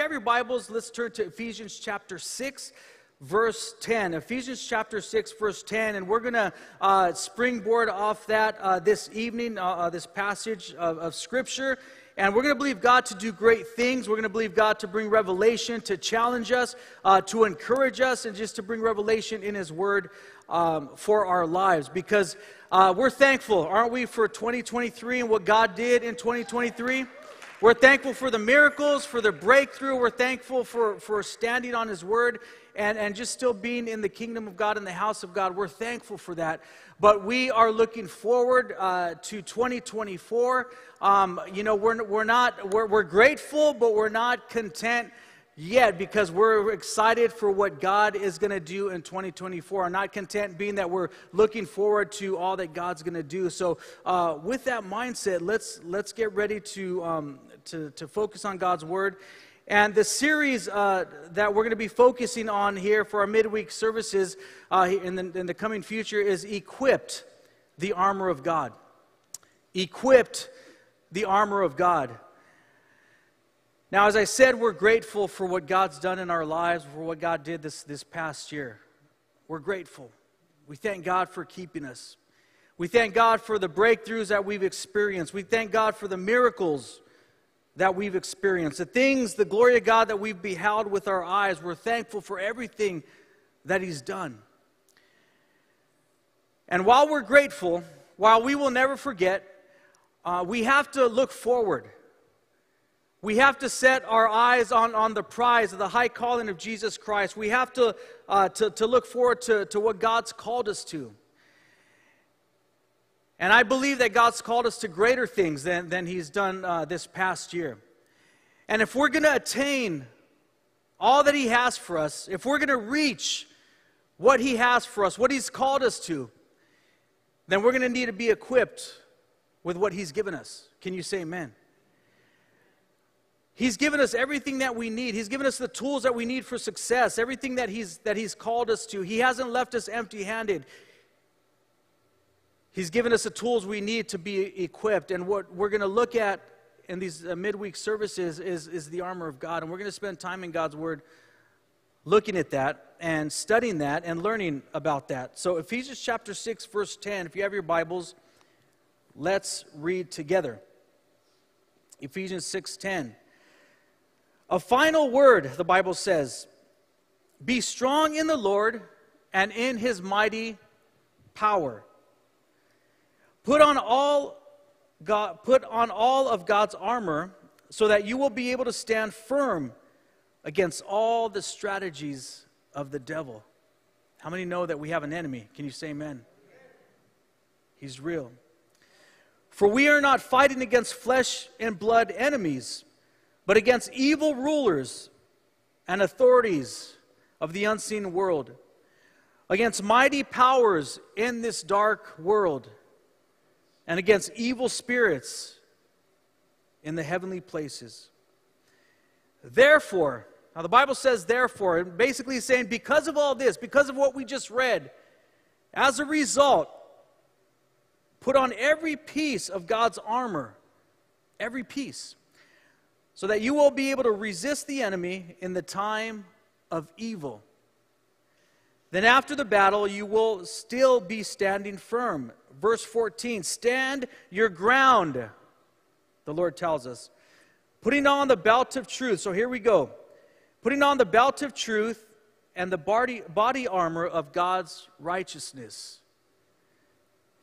you have your Bibles, let's turn to Ephesians chapter 6 verse 10. Ephesians chapter 6, verse 10. And we're going to uh, springboard off that uh, this evening, uh, uh this passage of, of Scripture. And we're going to believe God to do great things. We're going to believe God to bring revelation, to challenge us, uh, to encourage us, and just to bring revelation in His Word um, for our lives. Because uh, we're thankful, aren't we, for 2023 and what God did in 2023? We're thankful for the miracles, for the breakthrough. We're thankful for, for standing on His Word and, and just still being in the kingdom of God, in the house of God. We're thankful for that. But we are looking forward uh, to 2024. Um, you know, we're, we're not, we're, we're grateful, but we're not content yet because we're excited for what God is going to do in 2024. I'm not content being that we're looking forward to all that God's going to do. So, uh, with that mindset, let's let's get ready to um, to, to focus on God's Word. And the series uh, that we're going to be focusing on here for our midweek services uh, in, the, in the coming future is Equipped the Armor of God. Equipped the Armor of God. Now, as I said, we're grateful for what God's done in our lives, for what God did this, this past year. We're grateful. We thank God for keeping us. We thank God for the breakthroughs that we've experienced. We thank God for the miracles that we've experienced, the things, the glory of God that we've beheld with our eyes. We're thankful for everything that He's done. And while we're grateful, while we will never forget, uh, we have to look forward. We have to set our eyes on, on the prize of the high calling of Jesus Christ. We have to, uh, to, to look forward to, to what God's called us to. And I believe that God's called us to greater things than, than He's done uh, this past year. And if we're going to attain all that He has for us, if we're going to reach what He has for us, what He's called us to, then we're going to need to be equipped with what He's given us. Can you say amen? He's given us everything that we need. He's given us the tools that we need for success, everything that he's, that he's called us to. He hasn't left us empty handed. He's given us the tools we need to be equipped. And what we're going to look at in these uh, midweek services is, is the armor of God. And we're going to spend time in God's Word looking at that and studying that and learning about that. So, Ephesians chapter 6, verse 10, if you have your Bibles, let's read together. Ephesians 6 10. A final word, the Bible says Be strong in the Lord and in his mighty power. Put on all God, put on all of God's armor so that you will be able to stand firm against all the strategies of the devil. How many know that we have an enemy? Can you say amen? He's real. For we are not fighting against flesh and blood enemies, but against evil rulers and authorities of the unseen world, against mighty powers in this dark world and against evil spirits in the heavenly places. Therefore, now the Bible says therefore, and basically saying because of all this, because of what we just read, as a result, put on every piece of God's armor, every piece, so that you will be able to resist the enemy in the time of evil. Then after the battle, you will still be standing firm verse 14 Stand your ground, the Lord tells us. Putting on the belt of truth. So here we go. Putting on the belt of truth and the body, body armor of God's righteousness.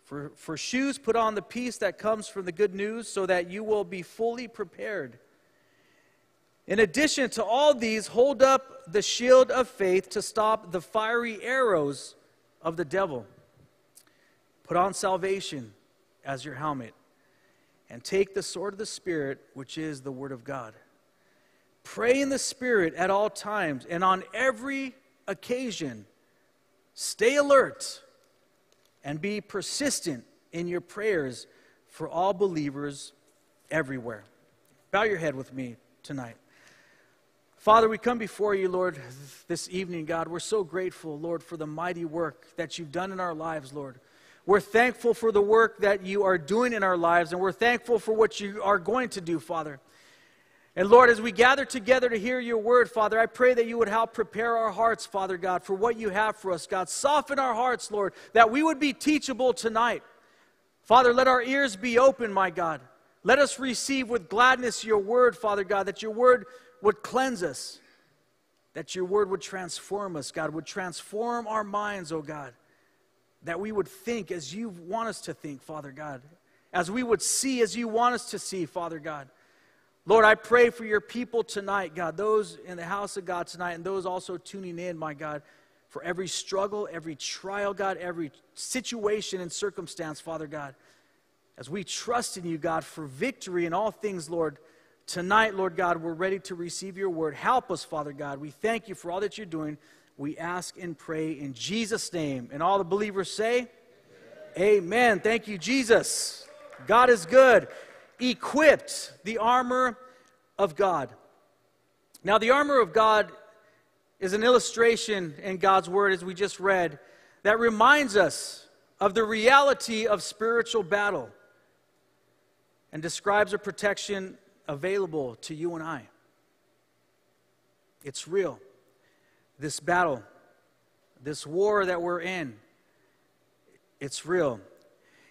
For, for shoes, put on the peace that comes from the good news so that you will be fully prepared. In addition to all these, hold up the shield of faith to stop the fiery arrows of the devil. Put on salvation as your helmet and take the sword of the Spirit, which is the Word of God. Pray in the Spirit at all times and on every occasion. Stay alert and be persistent in your prayers for all believers everywhere. Bow your head with me tonight. Father, we come before you, Lord, this evening, God. We're so grateful, Lord, for the mighty work that you've done in our lives, Lord. We're thankful for the work that you are doing in our lives, and we're thankful for what you are going to do, Father. And Lord, as we gather together to hear your word, Father, I pray that you would help prepare our hearts, Father God, for what you have for us, God. Soften our hearts, Lord, that we would be teachable tonight. Father, let our ears be open, my God. Let us receive with gladness your word, Father God, that your word would cleanse us, that your word would transform us, God, would transform our minds, oh God, that we would think as you want us to think, Father God, as we would see as you want us to see, Father God. Lord, I pray for your people tonight, God, those in the house of God tonight, and those also tuning in, my God, for every struggle, every trial, God, every situation and circumstance, Father God. As we trust in you, God, for victory in all things, Lord, tonight, Lord God, we're ready to receive your word. Help us, Father God. We thank you for all that you're doing. We ask and pray in Jesus' name. And all the believers say, Amen. Amen. Thank you, Jesus. God is good equipped the armor of God. Now, the armor of God is an illustration in God's word, as we just read, that reminds us of the reality of spiritual battle and describes a protection available to you and I. It's real. This battle, this war that we're in, it's real.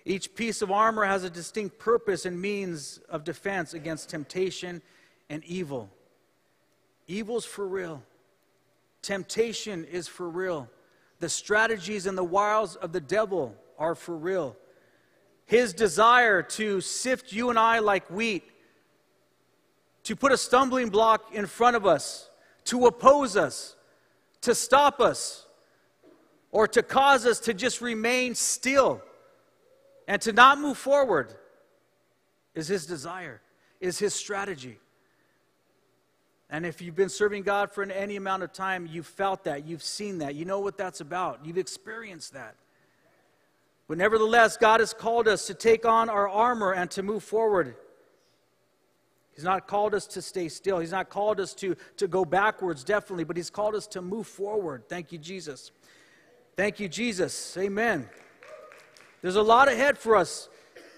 Each piece of armor has a distinct purpose and means of defense against temptation and evil. Evil's for real. Temptation is for real. The strategies and the wiles of the devil are for real. His desire to sift you and I like wheat, to put a stumbling block in front of us, to oppose us, to stop us, or to cause us to just remain still and to not move forward is his desire, is his strategy. And if you've been serving God for any amount of time, you've felt that, you've seen that, you know what that's about, you've experienced that. But nevertheless, God has called us to take on our armor and to move forward. He's not called us to stay still. He's not called us to, to go backwards, definitely, but He's called us to move forward. Thank you, Jesus. Thank you, Jesus. Amen. There's a lot ahead for us,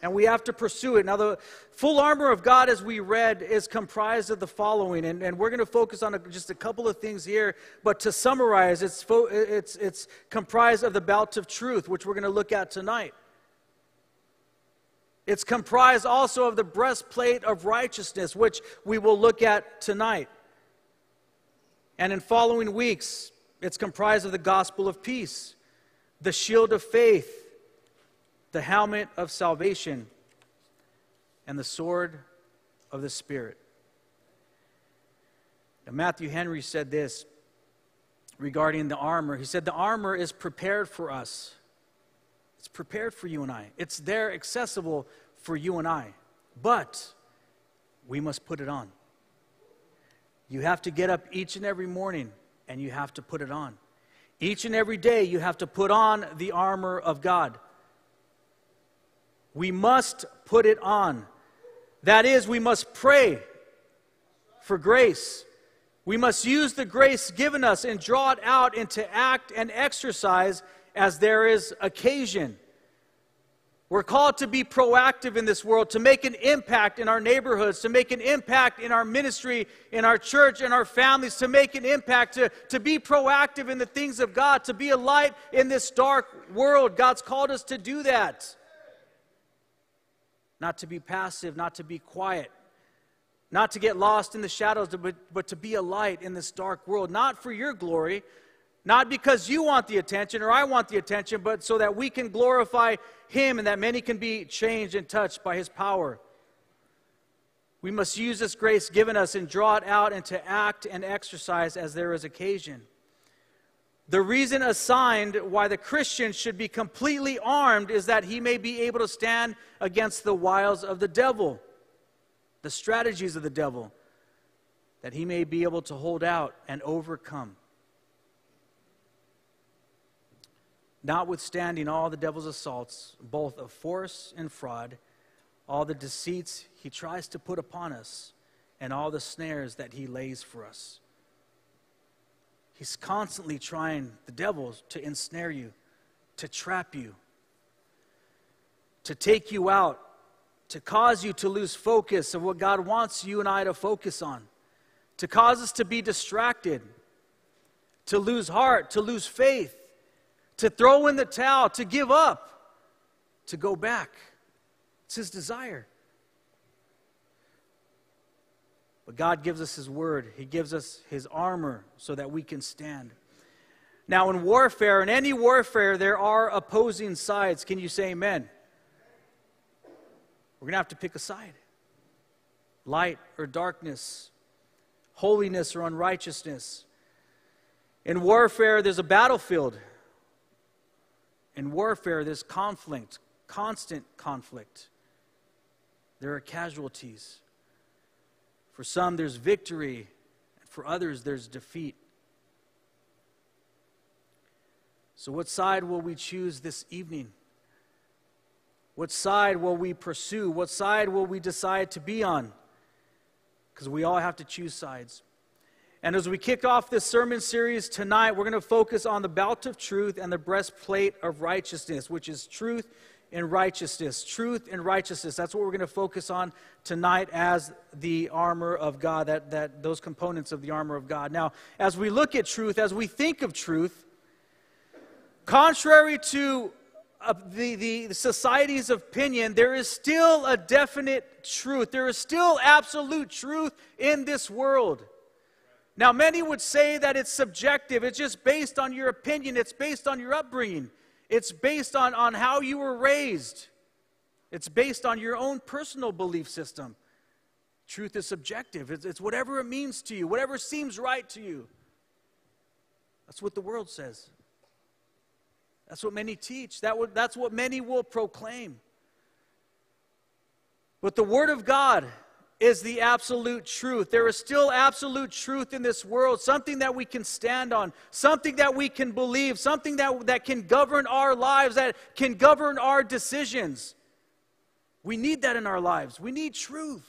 and we have to pursue it. Now, the full armor of God, as we read, is comprised of the following, and, and we're going to focus on a, just a couple of things here. But to summarize, it's, fo- it's, it's comprised of the belt of truth, which we're going to look at tonight. It's comprised also of the breastplate of righteousness, which we will look at tonight. And in following weeks, it's comprised of the gospel of peace, the shield of faith, the helmet of salvation, and the sword of the Spirit. Now, Matthew Henry said this regarding the armor. He said, The armor is prepared for us. It's prepared for you and I. It's there accessible for you and I. But we must put it on. You have to get up each and every morning and you have to put it on. Each and every day, you have to put on the armor of God. We must put it on. That is, we must pray for grace. We must use the grace given us and draw it out into act and exercise as there is occasion. We're called to be proactive in this world, to make an impact in our neighborhoods, to make an impact in our ministry, in our church, in our families, to make an impact, to, to be proactive in the things of God, to be a light in this dark world. God's called us to do that not to be passive, not to be quiet, not to get lost in the shadows, but, but to be a light in this dark world, not for your glory, not because you want the attention or I want the attention, but so that we can glorify Him and that many can be changed and touched by His power. We must use this grace given us and draw it out and to act and exercise as there is occasion. The reason assigned why the Christian should be completely armed is that he may be able to stand against the wiles of the devil, the strategies of the devil, that he may be able to hold out and overcome. Notwithstanding all the devil's assaults, both of force and fraud, all the deceits he tries to put upon us, and all the snares that he lays for us. He's constantly trying, the devil, to ensnare you, to trap you, to take you out, to cause you to lose focus of what God wants you and I to focus on, to cause us to be distracted, to lose heart, to lose faith, to throw in the towel, to give up, to go back. It's His desire. But God gives us His word, He gives us His armor so that we can stand. Now, in warfare, in any warfare, there are opposing sides. Can you say amen? We're going to have to pick a side light or darkness, holiness or unrighteousness. In warfare, there's a battlefield. In warfare, there's conflict, constant conflict. There are casualties. For some, there's victory. For others, there's defeat. So, what side will we choose this evening? What side will we pursue? What side will we decide to be on? Because we all have to choose sides. And as we kick off this sermon series tonight, we're going to focus on the belt of truth and the breastplate of righteousness, which is truth and righteousness. Truth and righteousness. That's what we're going to focus on tonight as the armor of God, that, that, those components of the armor of God. Now, as we look at truth, as we think of truth, contrary to uh, of the, the society's opinion, there is still a definite truth. There is still absolute truth in this world. Now, many would say that it's subjective. It's just based on your opinion, it's based on your upbringing, it's based on, on how you were raised, it's based on your own personal belief system. Truth is subjective, it's, it's whatever it means to you, whatever seems right to you. That's what the world says. That's what many teach. That that's what many will proclaim. But the Word of God is the absolute truth. There is still absolute truth in this world, something that we can stand on, something that we can believe, something that, that can govern our lives, that can govern our decisions. We need that in our lives. We need truth.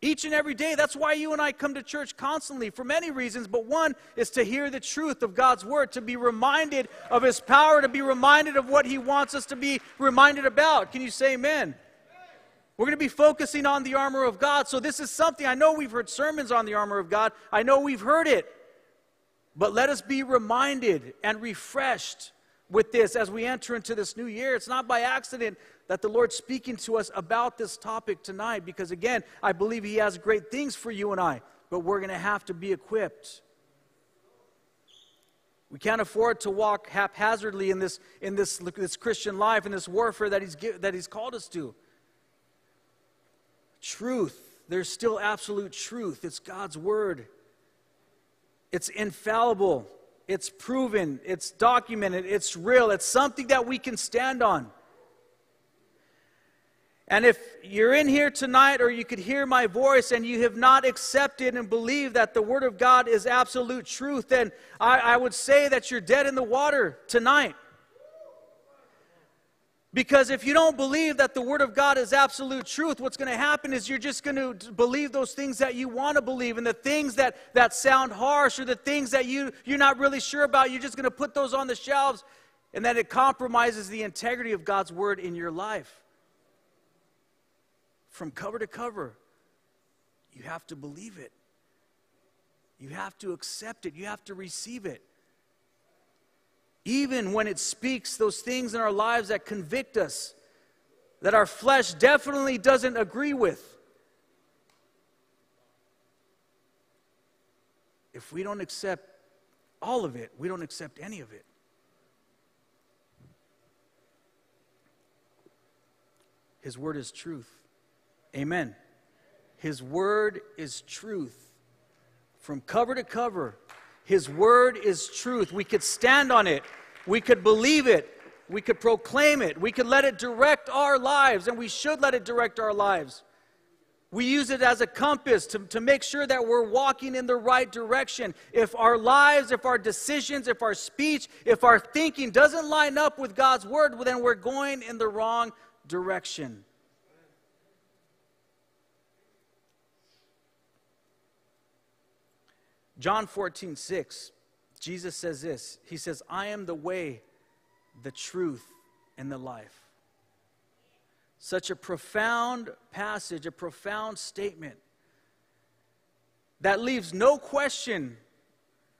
Each and every day. That's why you and I come to church constantly for many reasons, but one is to hear the truth of God's word, to be reminded of his power, to be reminded of what he wants us to be reminded about. Can you say amen? We're going to be focusing on the armor of God. So, this is something I know we've heard sermons on the armor of God, I know we've heard it, but let us be reminded and refreshed with this as we enter into this new year. It's not by accident that the Lord's speaking to us about this topic tonight because, again, I believe He has great things for you and I, but we're going to have to be equipped. We can't afford to walk haphazardly in this, in this, this Christian life, in this warfare that he's, that he's called us to. Truth. There's still absolute truth. It's God's Word. It's infallible. It's proven. It's documented. It's real. It's something that we can stand on. And if you're in here tonight or you could hear my voice and you have not accepted and believed that the Word of God is absolute truth, then I, I would say that you're dead in the water tonight. Because if you don't believe that the Word of God is absolute truth, what's going to happen is you're just going to believe those things that you want to believe. And the things that, that sound harsh or the things that you, you're not really sure about, you're just going to put those on the shelves. And then it compromises the integrity of God's Word in your life from cover to cover. You have to believe it. You have to accept it. You have to receive it. Even when it speaks those things in our lives that convict us, that our flesh definitely doesn't agree with. If we don't accept all of it, we don't accept any of it. His word is truth. Amen. His word is truth. From cover to cover, His word is truth. We could stand on it, we could believe it, we could proclaim it, we could let it direct our lives, and we should let it direct our lives. We use it as a compass to, to make sure that we're walking in the right direction. If our lives, if our decisions, if our speech, if our thinking doesn't line up with God's word, well, then we're going in the wrong direction. John 14, 6, Jesus says this He says, I am the way, the truth, and the life. Such a profound passage, a profound statement that leaves no question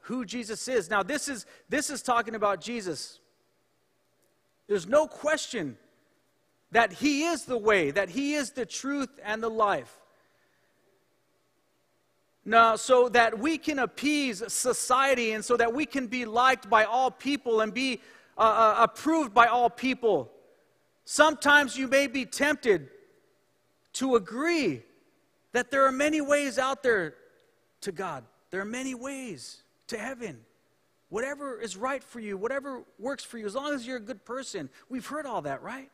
who Jesus is. Now, this is, this is talking about Jesus. There's no question that He is the way, that He is the truth and the life. So that we can appease society and so that we can be liked by all people and be uh, uh, approved by all people. Sometimes you may be tempted to agree that there are many ways out there to God. There are many ways to heaven. Whatever is right for you, whatever works for you, as long as you're a good person. We've heard all that, right?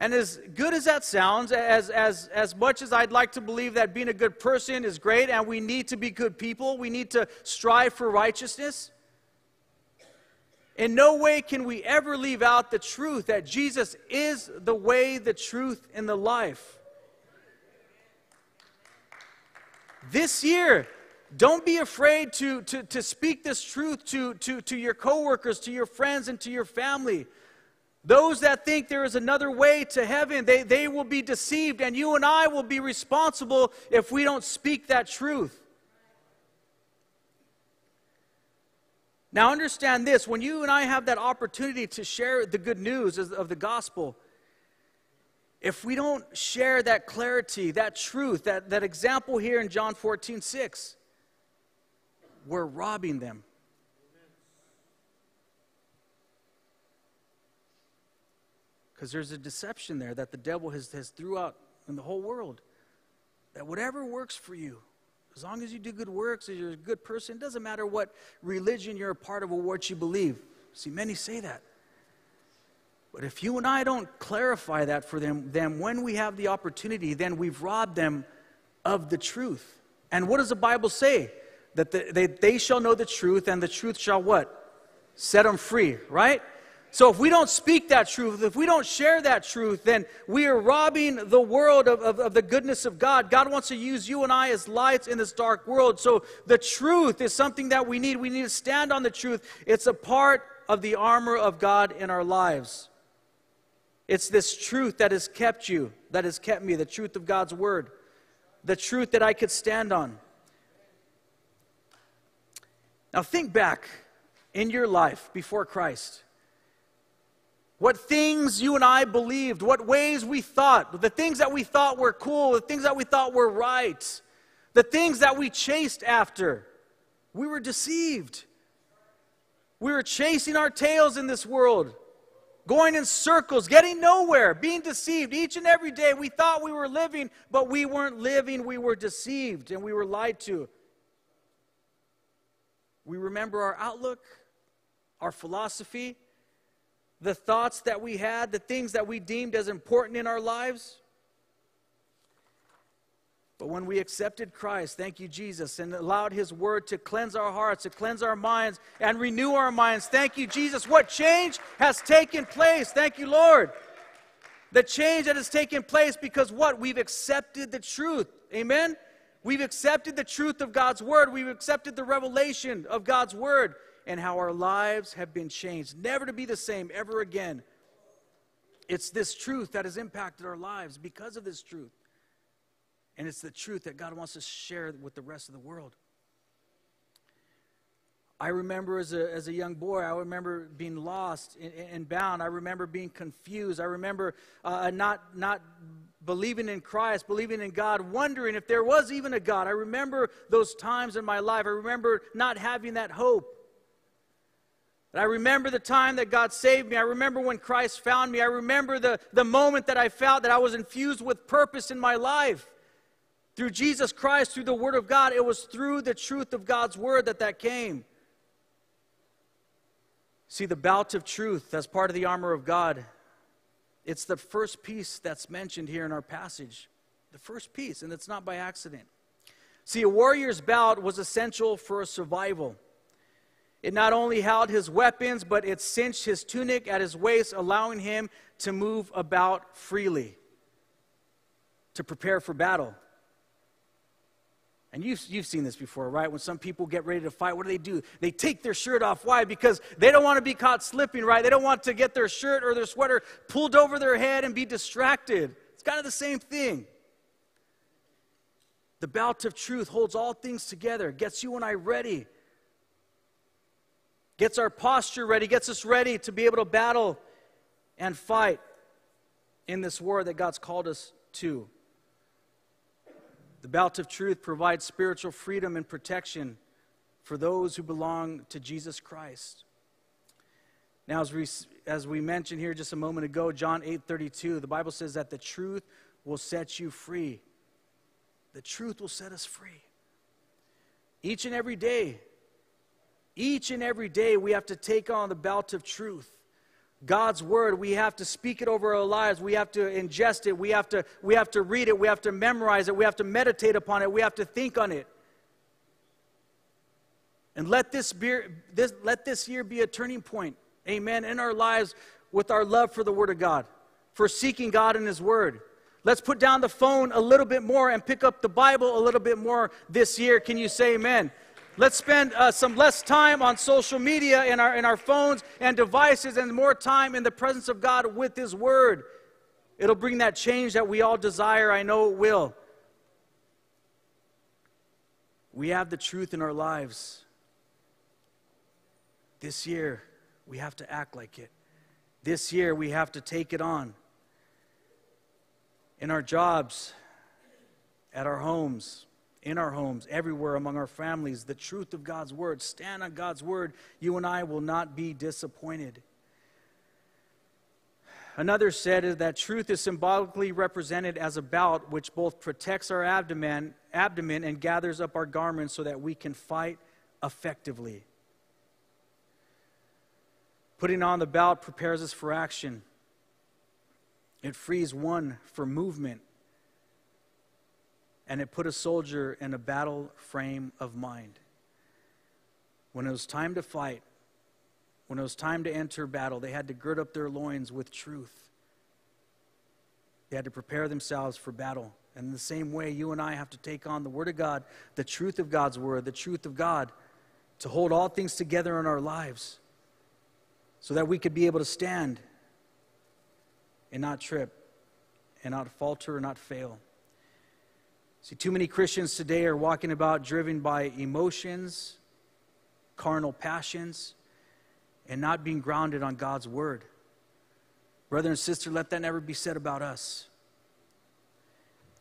And as good as that sounds, as, as, as much as I'd like to believe that being a good person is great and we need to be good people, we need to strive for righteousness, in no way can we ever leave out the truth that Jesus is the way, the truth, and the life. This year, don't be afraid to, to, to speak this truth to, to, to your coworkers, to your friends, and to your family. Those that think there is another way to heaven, they, they will be deceived, and you and I will be responsible if we don't speak that truth. Now, understand this when you and I have that opportunity to share the good news of the gospel, if we don't share that clarity, that truth, that, that example here in John 14, 6, we're robbing them. Because there's a deception there that the devil has, has threw out in the whole world. That whatever works for you, as long as you do good works, as you're a good person, it doesn't matter what religion you're a part of or what you believe. See, many say that. But if you and I don't clarify that for them, then when we have the opportunity, then we've robbed them of the truth. And what does the Bible say? That the, they, they shall know the truth, and the truth shall what? Set them free, right? So if we don't speak that truth, if we don't share that truth, then we are robbing the world of, of, of, the goodness of God. God wants to use you and I as lights in this dark world. So the truth is something that we need. We need to stand on the truth. It's a part of the armor of God in our lives. It's this truth that has kept you, that has kept me, the truth of God's word, the truth that I could stand on. Now think back in your life before Christ what things you and I believed, what ways we thought, the things that we thought were cool, the things that we thought were right, the things that we chased after. We were deceived. We were chasing our tails in this world, going in circles, getting nowhere, being deceived. Each and every day we thought we were living, but we weren't living. We were deceived and we were lied to. We remember our outlook, our philosophy, the thoughts that we had, the things that we deemed as important in our lives. But when we accepted Christ, thank you, Jesus, and allowed His Word to cleanse our hearts, to cleanse our minds, and renew our minds, thank you, Jesus. What change has taken place? Thank you, Lord. The change that has taken place because what? We've accepted the truth. Amen? We've accepted the truth of God's Word, we've accepted the revelation of God's Word and how our lives have been changed, never to be the same ever again. It's this truth that has impacted our lives because of this truth. And it's the truth that God wants to share with the rest of the world. I remember as a, as a young boy, I remember being lost and, and bound. I remember being confused. I remember uh, not, not believing in Christ, believing in God, wondering if there was even a God. I remember those times in my life. I remember not having that hope. I remember the time that God saved me. I remember when Christ found me. I remember the, the moment that I felt that I was infused with purpose in my life. Through Jesus Christ, through the Word of God, it was through the truth of God's Word that that came. See, the belt of truth, that's part of the armor of God. It's the first piece that's mentioned here in our passage. The first piece, and it's not by accident. See, a warrior's belt was essential for a survival. It not only held his weapons, but it cinched his tunic at his waist, allowing him to move about freely to prepare for battle. And you've, you've seen this before, right? When some people get ready to fight, what do they do? They take their shirt off. Why? Because they don't want to be caught slipping, right? They don't want to get their shirt or their sweater pulled over their head and be distracted. It's kind of the same thing. The belt of truth holds all things together, gets you and I ready, gets our posture ready, gets us ready to be able to battle and fight in this war that God's called us to. The belt of truth provides spiritual freedom and protection for those who belong to Jesus Christ. Now, as we, as we mentioned here just a moment ago, John 8 32, the Bible says that the truth will set you free. The truth will set us free. Each and every day, each and every day, we have to take on the belt of truth. God's word, we have to speak it over our lives. We have to ingest it. We have to, we have to read it. We have to memorize it. We have to meditate upon it. We have to think on it. And let this, be, this, let this year be a turning point, amen, in our lives with our love for the Word of God, for seeking God in His Word. Let's put down the phone a little bit more and pick up the Bible a little bit more this year. Can you say amen? Let's spend uh, some less time on social media in our, in our phones and devices and more time in the presence of God with His Word. It'll bring that change that we all desire. I know it will. We have the truth in our lives. This year, we have to act like it. This year, we have to take it on. In our jobs, at our homes, in our homes, everywhere among our families, the truth of God's word. Stand on God's word. You and I will not be disappointed. Another said is that truth is symbolically represented as a belt which both protects our abdomen, abdomen and gathers up our garments so that we can fight effectively. Putting on the belt prepares us for action. It frees one for movement and it put a soldier in a battle frame of mind. When it was time to fight, when it was time to enter battle, they had to gird up their loins with truth. They had to prepare themselves for battle. And in the same way, you and I have to take on the Word of God, the truth of God's Word, the truth of God, to hold all things together in our lives so that we could be able to stand and not trip and not falter or not fail. See, too many Christians today are walking about driven by emotions, carnal passions, and not being grounded on God's word. Brother and sister, let that never be said about us.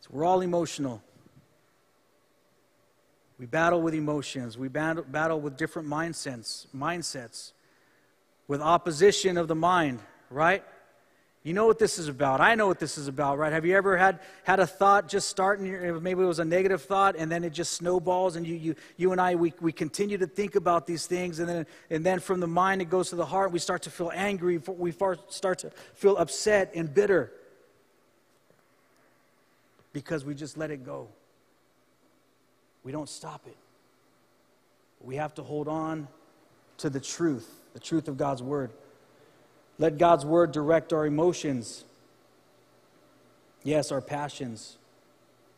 So we're all emotional. We battle with emotions. We battle, battle with different mindsets, mindsets, with opposition of the mind, right? You know what this is about. I know what this is about, right? Have you ever had, had a thought just start, and maybe it was a negative thought, and then it just snowballs, and you, you, you and I, we, we continue to think about these things, and then, and then from the mind it goes to the heart. We start to feel angry, we start to feel upset and bitter because we just let it go. We don't stop it. We have to hold on to the truth, the truth of God's word. Let God's word direct our emotions. Yes, our passions.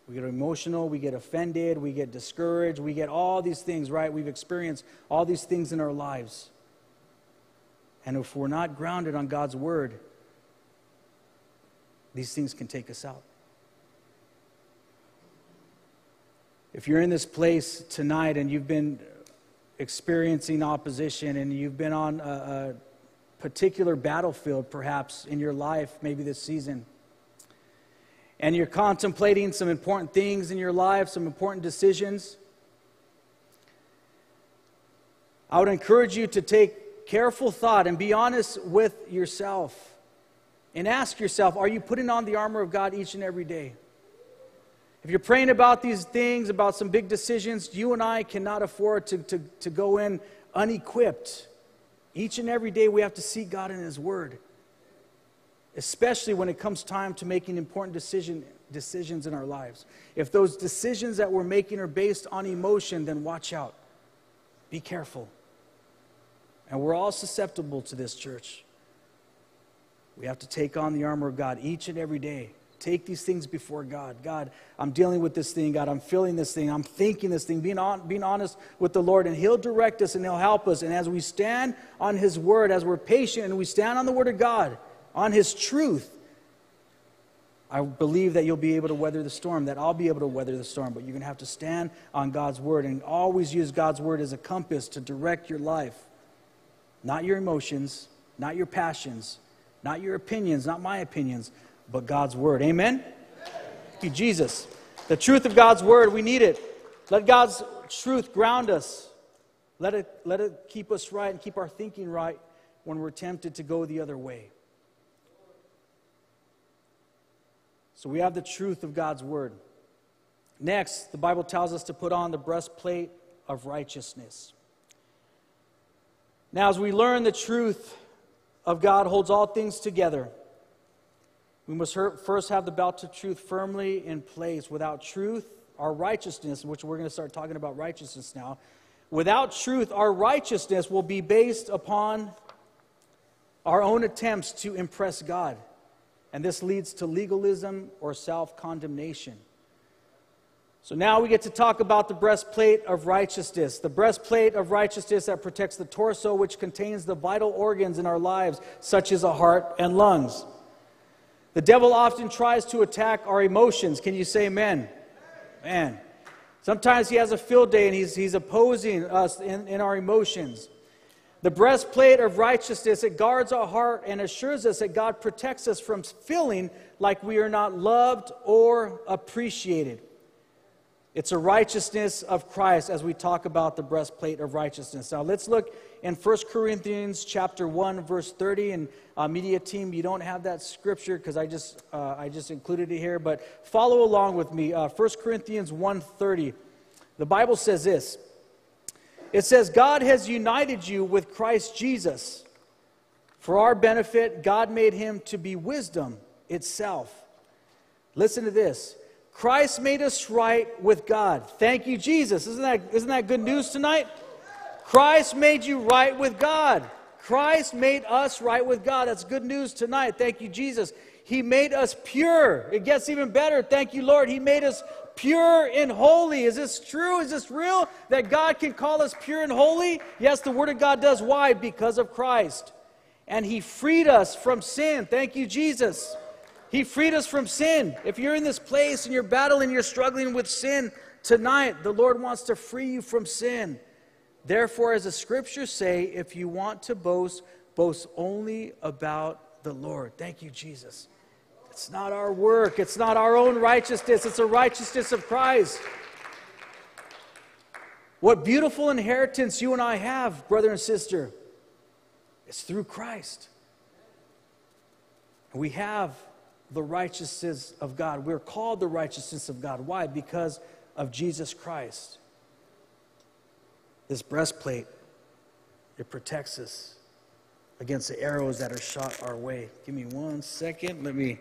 We get emotional, we get offended, we get discouraged, we get all these things, right? We've experienced all these things in our lives. And if we're not grounded on God's word, these things can take us out. If you're in this place tonight and you've been experiencing opposition and you've been on a, a particular battlefield, perhaps, in your life, maybe this season. And you're contemplating some important things in your life, some important decisions. I would encourage you to take careful thought and be honest with yourself. And ask yourself are you putting on the armor of God each and every day? If you're praying about these things, about some big decisions, you and I cannot afford to, to, to go in unequipped. Each and every day we have to seek God in His Word, especially when it comes time to making important decision, decisions in our lives. If those decisions that we're making are based on emotion, then watch out. Be careful. And we're all susceptible to this, church. We have to take on the armor of God each and every day Take these things before God. God, I'm dealing with this thing. God, I'm feeling this thing. I'm thinking this thing. Being, on, being honest with the Lord. And He'll direct us and He'll help us. And as we stand on His word, as we're patient and we stand on the word of God, on His truth, I believe that you'll be able to weather the storm, that I'll be able to weather the storm. But you're going to have to stand on God's word and always use God's word as a compass to direct your life. Not your emotions, not your passions, not your opinions, not my opinions, but God's word. Amen? Thank you, Jesus. The truth of God's word, we need it. Let God's truth ground us. Let it, let it keep us right and keep our thinking right when we're tempted to go the other way. So we have the truth of God's word. Next, the Bible tells us to put on the breastplate of righteousness. Now, as we learn the truth of God holds all things together, we must first have the belt of truth firmly in place. Without truth, our righteousness, which we're going to start talking about righteousness now, without truth, our righteousness will be based upon our own attempts to impress God. And this leads to legalism or self condemnation. So now we get to talk about the breastplate of righteousness. The breastplate of righteousness that protects the torso, which contains the vital organs in our lives, such as a heart and lungs. The devil often tries to attack our emotions. Can you say amen? Man. Sometimes he has a field day and he's, he's opposing us in, in our emotions. The breastplate of righteousness, it guards our heart and assures us that God protects us from feeling like we are not loved or appreciated. It's a righteousness of Christ as we talk about the breastplate of righteousness. Now let's look in 1 Corinthians chapter 1 verse 30 and uh, media team you don't have that scripture because I just uh, I just included it here but follow along with me uh, 1 Corinthians 1:30 the Bible says this it says God has united you with Christ Jesus for our benefit God made him to be wisdom itself listen to this Christ made us right with God. Thank you, Jesus. Isn't that, isn't that good news tonight? Christ made you right with God. Christ made us right with God. That's good news tonight. Thank you, Jesus. He made us pure. It gets even better. Thank you, Lord. He made us pure and holy. Is this true? Is this real that God can call us pure and holy? Yes, the Word of God does. Why? Because of Christ. And He freed us from sin. Thank you, Jesus. He freed us from sin. If you're in this place and you're battling, you're struggling with sin tonight, the Lord wants to free you from sin. Therefore, as the scriptures say, if you want to boast, boast only about the Lord. Thank you, Jesus. It's not our work, it's not our own righteousness, it's the righteousness of Christ. What beautiful inheritance you and I have, brother and sister. It's through Christ. We have the righteousness of God. We're called the righteousness of God. Why? Because of Jesus Christ. This breastplate, it protects us against the arrows that are shot our way. Give me one second. Let me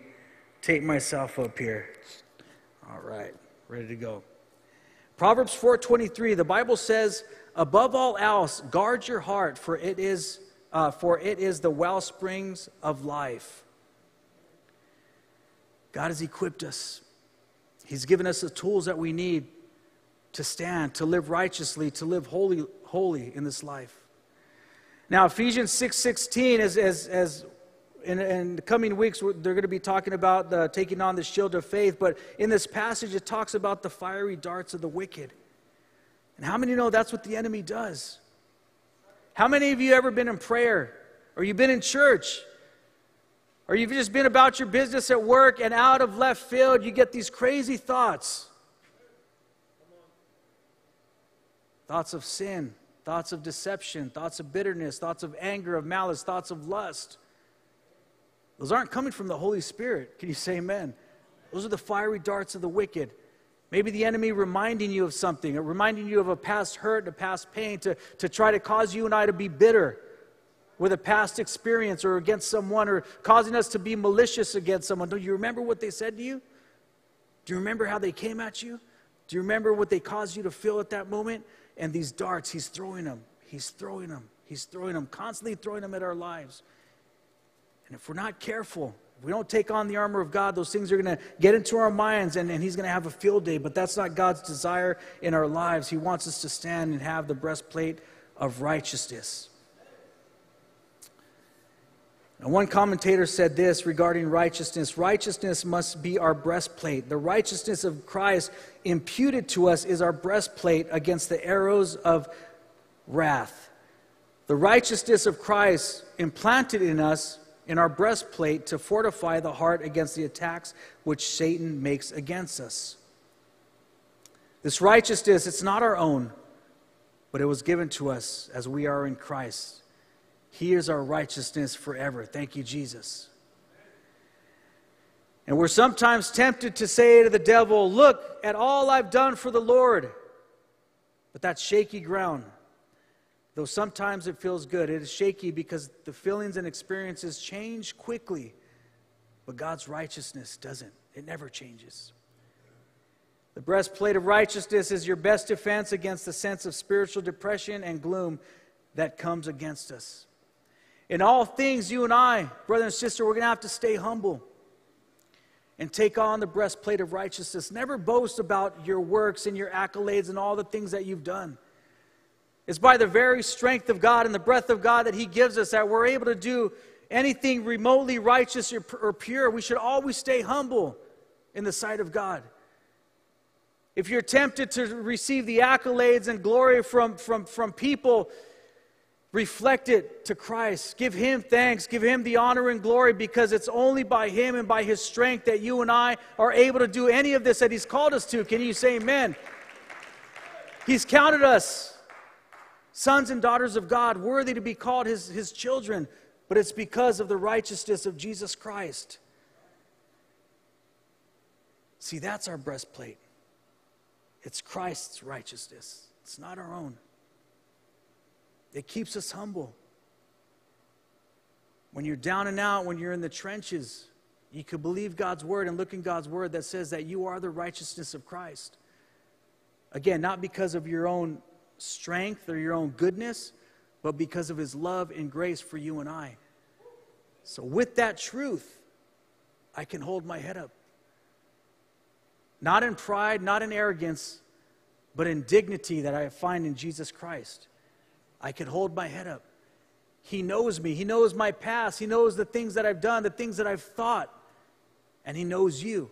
take myself up here. All right, ready to go. Proverbs 4:23, the Bible says, "Above all else, guard your heart, for it is uh, for it is the well springs of life." God has equipped us. He's given us the tools that we need to stand, to live righteously, to live holy, holy in this life. Now, Ephesians 6.16, as, as, as in, in, the coming weeks, they're going to be talking about the, taking on the shield of faith. But in this passage, it talks about the fiery darts of the wicked. And how many know that's what the enemy does? How many of you ever been in prayer or you've been in church or you've just been about your business at work and out of left field, you get these crazy thoughts. Thoughts of sin, thoughts of deception, thoughts of bitterness, thoughts of anger, of malice, thoughts of lust. Those aren't coming from the Holy Spirit. Can you say amen? Those are the fiery darts of the wicked. Maybe the enemy reminding you of something, or reminding you of a past hurt, a past pain, to, to try to cause you and I to be bitter with a past experience or against someone or causing us to be malicious against someone. Do you remember what they said to you? Do you remember how they came at you? Do you remember what they caused you to feel at that moment? And these darts, he's throwing them. He's throwing them. He's throwing them, constantly throwing them at our lives. And if we're not careful, If we don't take on the armor of God, those things are going to get into our minds and, and he's going to have a field day. But that's not God's desire in our lives. He wants us to stand and have the breastplate of righteousness. One commentator said this regarding righteousness righteousness must be our breastplate. The righteousness of Christ imputed to us is our breastplate against the arrows of wrath. The righteousness of Christ implanted in us in our breastplate to fortify the heart against the attacks which Satan makes against us. This righteousness, it's not our own, but it was given to us as we are in Christ. He is our righteousness forever. Thank you, Jesus. And we're sometimes tempted to say to the devil, Look at all I've done for the Lord. But that's shaky ground. Though sometimes it feels good, it is shaky because the feelings and experiences change quickly. But God's righteousness doesn't, it never changes. The breastplate of righteousness is your best defense against the sense of spiritual depression and gloom that comes against us. In all things, you and I, brother and sister, we're going to have to stay humble and take on the breastplate of righteousness. Never boast about your works and your accolades and all the things that you've done. It's by the very strength of God and the breath of God that He gives us that we're able to do anything remotely righteous or pure. We should always stay humble in the sight of God. If you're tempted to receive the accolades and glory from, from, from people, Reflect it to Christ. Give Him thanks. Give Him the honor and glory because it's only by Him and by His strength that you and I are able to do any of this that He's called us to. Can you say amen? He's counted us sons and daughters of God, worthy to be called His, his children, but it's because of the righteousness of Jesus Christ. See, that's our breastplate. It's Christ's righteousness, it's not our own. It keeps us humble. When you're down and out, when you're in the trenches, you can believe God's word and look in God's word that says that you are the righteousness of Christ. Again, not because of your own strength or your own goodness, but because of his love and grace for you and I. So, with that truth, I can hold my head up. Not in pride, not in arrogance, but in dignity that I find in Jesus Christ. I can hold my head up. He knows me. He knows my past. He knows the things that I've done, the things that I've thought. And He knows you.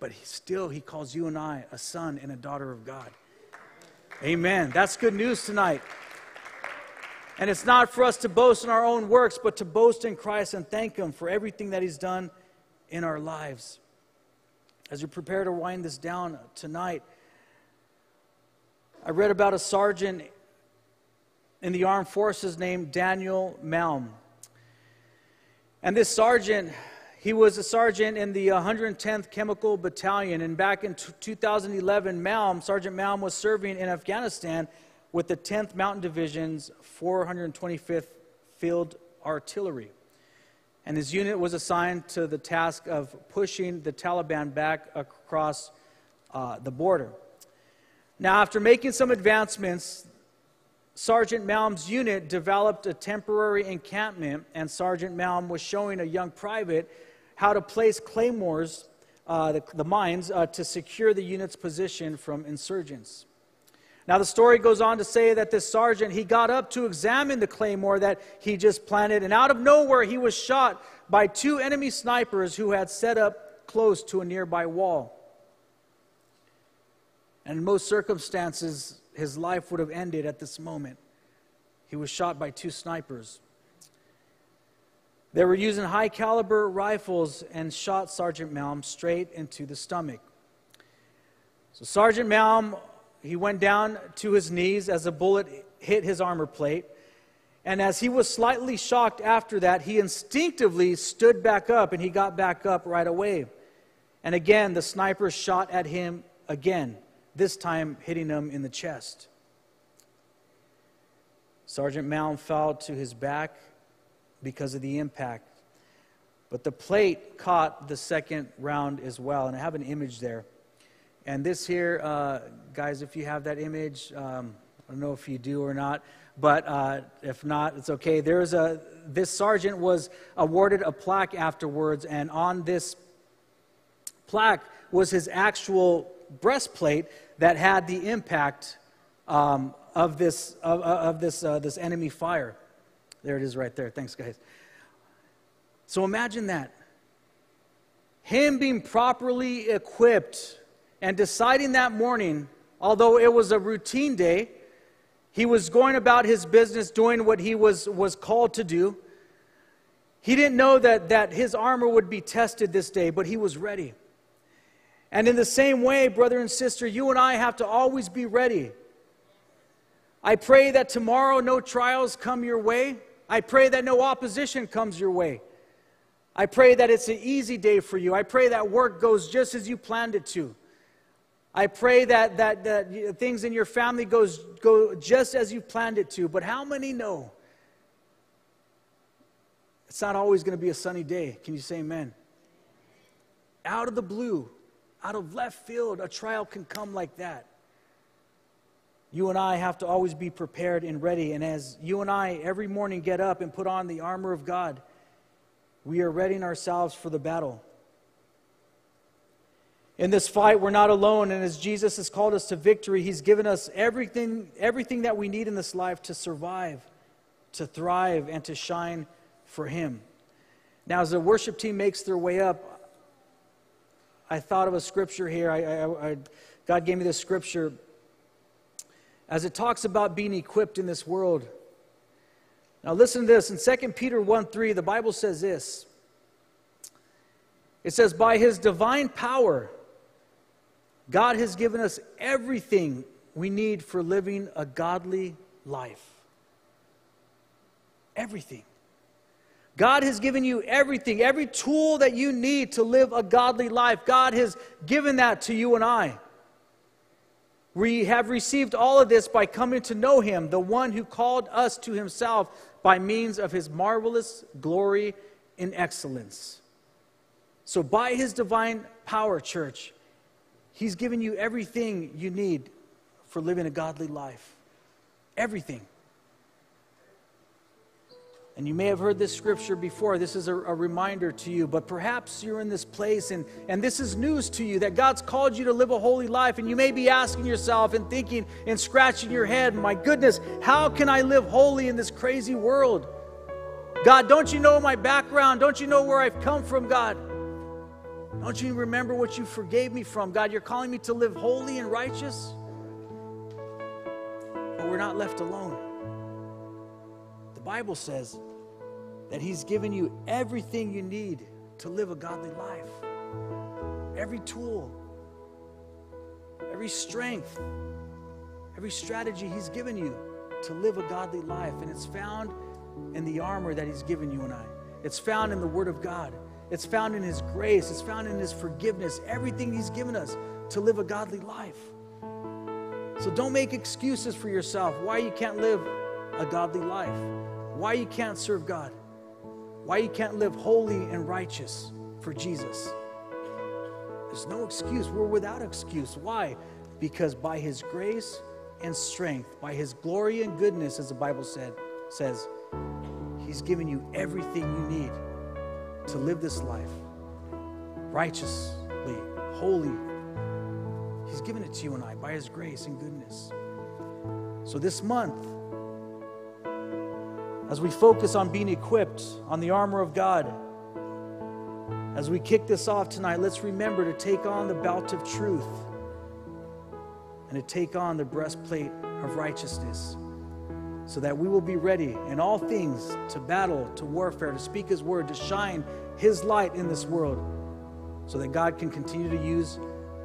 But he, still, He calls you and I a son and a daughter of God. Amen. That's good news tonight. And it's not for us to boast in our own works, but to boast in Christ and thank Him for everything that He's done in our lives. As we prepare to wind this down tonight, I read about a sergeant in the armed forces named Daniel Malm. And this sergeant, he was a sergeant in the 110th Chemical Battalion. And back in t- 2011, Malm, Sergeant Malm, was serving in Afghanistan with the 10th Mountain Division's 425th Field Artillery. And his unit was assigned to the task of pushing the Taliban back across uh, the border. Now, after making some advancements, Sergeant Malm's unit developed a temporary encampment, and Sergeant Malm was showing a young private how to place claymores, uh, the, the, mines, uh, to secure the unit's position from insurgents. Now, the story goes on to say that this sergeant, he got up to examine the claymore that he just planted, and out of nowhere, he was shot by two enemy snipers who had set up close to a nearby wall. And in most circumstances, his life would have ended at this moment. He was shot by two snipers. They were using high caliber rifles and shot Sergeant Malm straight into the stomach. So Sergeant Malm, he went down to his knees as a bullet hit his armor plate. And as he was slightly shocked after that, he instinctively stood back up and he got back up right away. And again, the sniper shot at him again this time hitting him in the chest. Sergeant Malm fell to his back because of the impact. But the plate caught the second round as well. And I have an image there. And this here, uh, guys, if you have that image, um, I don't know if you do or not, but uh, if not, it's okay. There's a this sergeant was awarded a plaque afterwards, and on this plaque was his actual breastplate that had the impact um, of this of, of this uh, this enemy fire. There it is, right there. Thanks, guys. So imagine that him being properly equipped and deciding that morning, although it was a routine day, he was going about his business doing what he was, was called to do. He didn't know that, that his armor would be tested this day, but he was ready. And in the same way, brother and sister, you and I have to always be ready. I pray that tomorrow no trials come your way. I pray that no opposition comes your way. I pray that it's an easy day for you. I pray that work goes just as you planned it to. I pray that, that, that things in your family goes, go just as you planned it to. But how many know it's not always going to be a sunny day? Can you say amen? Out of the blue, out of left field, a trial can come like that. You and I have to always be prepared and ready. And as you and I every morning get up and put on the armor of God, we are readying ourselves for the battle. In this fight, we're not alone, and as Jesus has called us to victory, He's given us everything, everything that we need in this life to survive, to thrive, and to shine for Him. Now, as the worship team makes their way up, I thought of a scripture here. I, I, I, God gave me this scripture as it talks about being equipped in this world. Now, listen to this. In 2 Peter 1 3, the Bible says this It says, By His divine power, God has given us everything we need for living a godly life. Everything. God has given you everything, every tool that you need to live a godly life. God has given that to you and I. We have received all of this by coming to know Him, the one who called us to Himself by means of His marvelous glory and excellence. So, by His divine power, church, He's given you everything you need for living a godly life. Everything. And you may have heard this scripture before. This is a, a, reminder to you, but perhaps you're in this place and, and this is news to you that God's called you to live a holy life. And you may be asking yourself and thinking and scratching your head, my goodness, how can I live holy in this crazy world? God, don't you know my background? Don't you know where I've come from, God? Don't you remember what you forgave me from? God, you're calling me to live holy and righteous. But we're not left alone. Bible says that He's given you everything you need to live a godly life every tool, every strength, every strategy He's given you to live a godly life. And it's found in the armor that He's given you and I, it's found in the Word of God. It's found in His grace, it's found in His forgiveness, everything He's given us to live a godly life. So don't make excuses for yourself why you can't live a godly life, why you can't serve God, why you can't live holy and righteous for Jesus. There's no excuse. We're without excuse. Why? Because by His grace and strength, by His glory and goodness, as the Bible said, says, He's given you everything you need to live this life righteously, holy. He's given it to you and I by His grace and goodness. So this month, as we focus on being equipped on the armor of God, as we kick this off tonight, let's remember to take on the belt of truth and to take on the breastplate of righteousness so that we will be ready in all things to battle, to warfare, to speak His word, to shine His light in this world, so that God can continue to use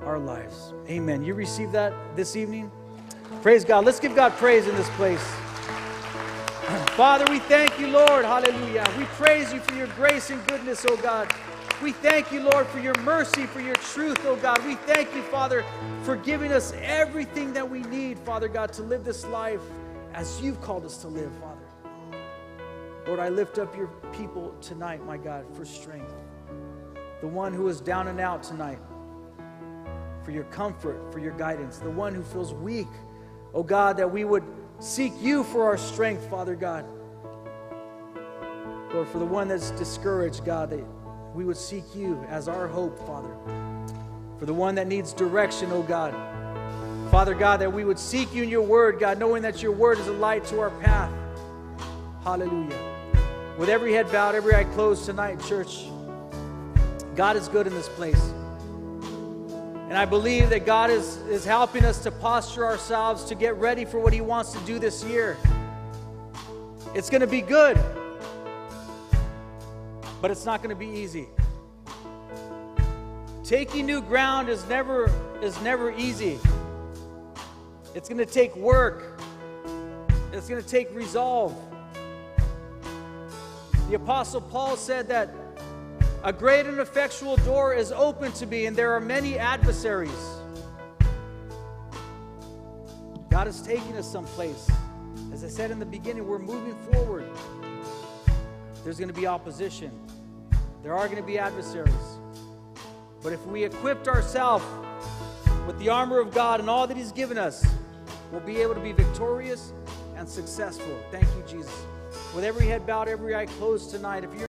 our lives. Amen. You receive that this evening? Praise God. Let's give God praise in this place. Father, we thank you, Lord. Hallelujah. We praise you for your grace and goodness, oh God. We thank you, Lord, for your mercy, for your truth, oh God. We thank you, Father, for giving us everything that we need, Father God, to live this life as you've called us to live, Father. Lord, I lift up your people tonight, my God, for strength. The one who is down and out tonight, for your comfort, for your guidance. The one who feels weak, Oh God, that we would seek you for our strength, Father God. Lord, for the one that's discouraged, God, that we would seek you as our hope, Father. For the one that needs direction, oh God. Father God, that we would seek you in your word, God, knowing that your word is a light to our path. Hallelujah. With every head bowed, every eye closed tonight, church, God is good in this place. And I believe that God is, is helping us to posture ourselves to get ready for what He wants to do this year. It's going to be good, but it's not going to be easy. Taking new ground is never, is never easy. It's going to take work, it's going to take resolve. The Apostle Paul said that a great and effectual door is open to me, and there are many adversaries. God is taking us someplace. As I said in the beginning, we're moving forward. There's going to be opposition, there are going to be adversaries. But if we equipped ourselves with the armor of God and all that He's given us, we'll be able to be victorious and successful. Thank you, Jesus. With every head bowed, every eye closed tonight, if you're